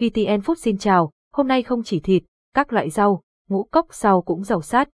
VTN Food xin chào, hôm nay không chỉ thịt, các loại rau, ngũ cốc sau cũng giàu sắt.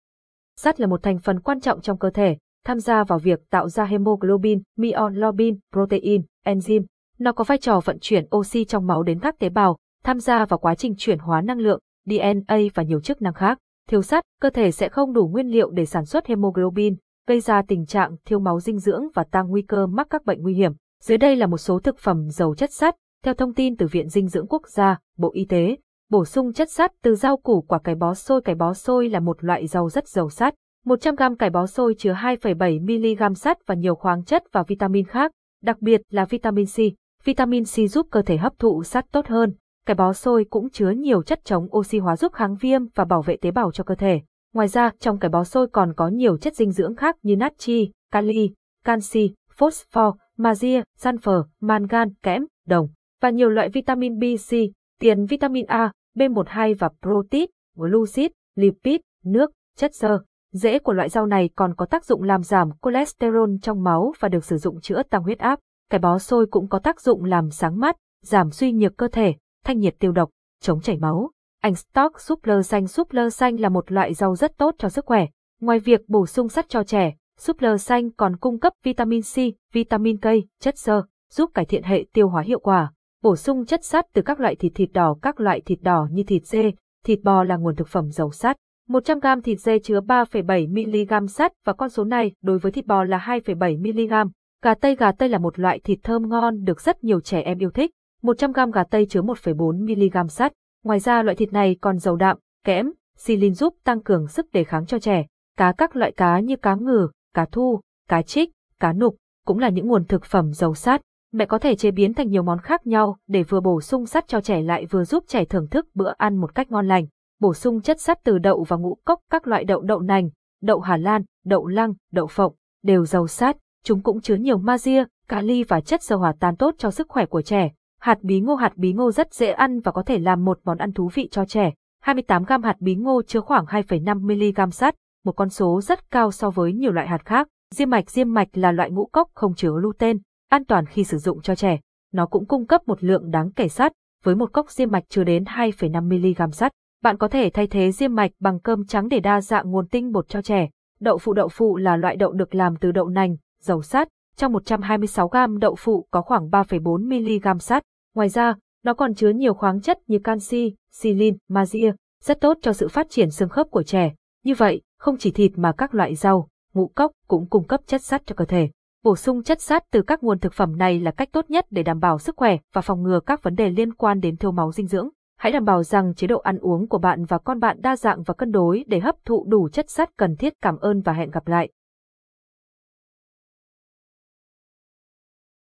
Sắt là một thành phần quan trọng trong cơ thể, tham gia vào việc tạo ra hemoglobin, myoglobin, protein, enzyme. Nó có vai trò vận chuyển oxy trong máu đến các tế bào, tham gia vào quá trình chuyển hóa năng lượng, DNA và nhiều chức năng khác. Thiếu sắt, cơ thể sẽ không đủ nguyên liệu để sản xuất hemoglobin, gây ra tình trạng thiếu máu dinh dưỡng và tăng nguy cơ mắc các bệnh nguy hiểm. Dưới đây là một số thực phẩm giàu chất sắt, theo thông tin từ Viện Dinh dưỡng Quốc gia, Bộ Y tế. Bổ sung chất sắt từ rau củ quả cải bó xôi Cải bó xôi là một loại rau rất giàu sắt. 100 g cải bó xôi chứa 2,7 mg sắt và nhiều khoáng chất và vitamin khác, đặc biệt là vitamin C. Vitamin C giúp cơ thể hấp thụ sắt tốt hơn. Cải bó xôi cũng chứa nhiều chất chống oxy hóa giúp kháng viêm và bảo vệ tế bào cho cơ thể. Ngoài ra, trong cải bó xôi còn có nhiều chất dinh dưỡng khác như natri, kali, canxi, phosphor, magie, sulfur, mangan, kẽm, đồng và nhiều loại vitamin B, C, tiền vitamin A, B12 và protein, glucid, lipid, nước, chất xơ. Rễ của loại rau này còn có tác dụng làm giảm cholesterol trong máu và được sử dụng chữa tăng huyết áp. Cải bó xôi cũng có tác dụng làm sáng mắt, giảm suy nhược cơ thể, thanh nhiệt tiêu độc, chống chảy máu. Ảnh stock súp lơ xanh Súp lơ xanh là một loại rau rất tốt cho sức khỏe. Ngoài việc bổ sung sắt cho trẻ, súp lơ xanh còn cung cấp vitamin C, vitamin K, chất xơ, giúp cải thiện hệ tiêu hóa hiệu quả. Bổ sung chất sắt từ các loại thịt thịt đỏ Các loại thịt đỏ như thịt dê, thịt bò là nguồn thực phẩm giàu sắt. 100 g thịt dê chứa 3,7 mg sắt và con số này đối với thịt bò là 2,7 mg. Gà tây Gà tây là một loại thịt thơm ngon được rất nhiều trẻ em yêu thích. 100 g gà tây chứa 1,4 mg sắt. Ngoài ra loại thịt này còn giàu đạm, kẽm, silin giúp tăng cường sức đề kháng cho trẻ. Cá các loại cá như cá ngừ, cá thu, cá trích, cá nục cũng là những nguồn thực phẩm giàu sắt. Mẹ có thể chế biến thành nhiều món khác nhau để vừa bổ sung sắt cho trẻ lại vừa giúp trẻ thưởng thức bữa ăn một cách ngon lành. Bổ sung chất sắt từ đậu và ngũ cốc các loại đậu đậu nành, đậu Hà Lan, đậu lăng, đậu phộng đều giàu sắt. Chúng cũng chứa nhiều magie, kali và chất dầu hòa tan tốt cho sức khỏe của trẻ. Hạt bí ngô Hạt bí ngô rất dễ ăn và có thể làm một món ăn thú vị cho trẻ. 28 g hạt bí ngô chứa khoảng 2,5 mg sắt, một con số rất cao so với nhiều loại hạt khác. Diêm mạch Diêm mạch là loại ngũ cốc không chứa gluten, an toàn khi sử dụng cho trẻ. Nó cũng cung cấp một lượng đáng kể sắt, với một cốc diêm mạch chứa đến 2,5 mg sắt. Bạn có thể thay thế diêm mạch bằng cơm trắng để đa dạng nguồn tinh bột cho trẻ. Đậu phụ Đậu phụ là loại đậu được làm từ đậu nành, dầu sắt. Trong 126 g đậu phụ có khoảng 3,4 mg sắt. Ngoài ra, nó còn chứa nhiều khoáng chất như canxi, silin, magie, rất tốt cho sự phát triển xương khớp của trẻ. Như vậy, không chỉ thịt mà các loại rau, ngũ cốc cũng cung cấp chất sắt cho cơ thể. Bổ sung chất sắt từ các nguồn thực phẩm này là cách tốt nhất để đảm bảo sức khỏe và phòng ngừa các vấn đề liên quan đến thiếu máu dinh dưỡng. Hãy đảm bảo rằng chế độ ăn uống của bạn và con bạn đa dạng và cân đối để hấp thụ đủ chất sắt cần thiết. Cảm ơn và hẹn gặp lại.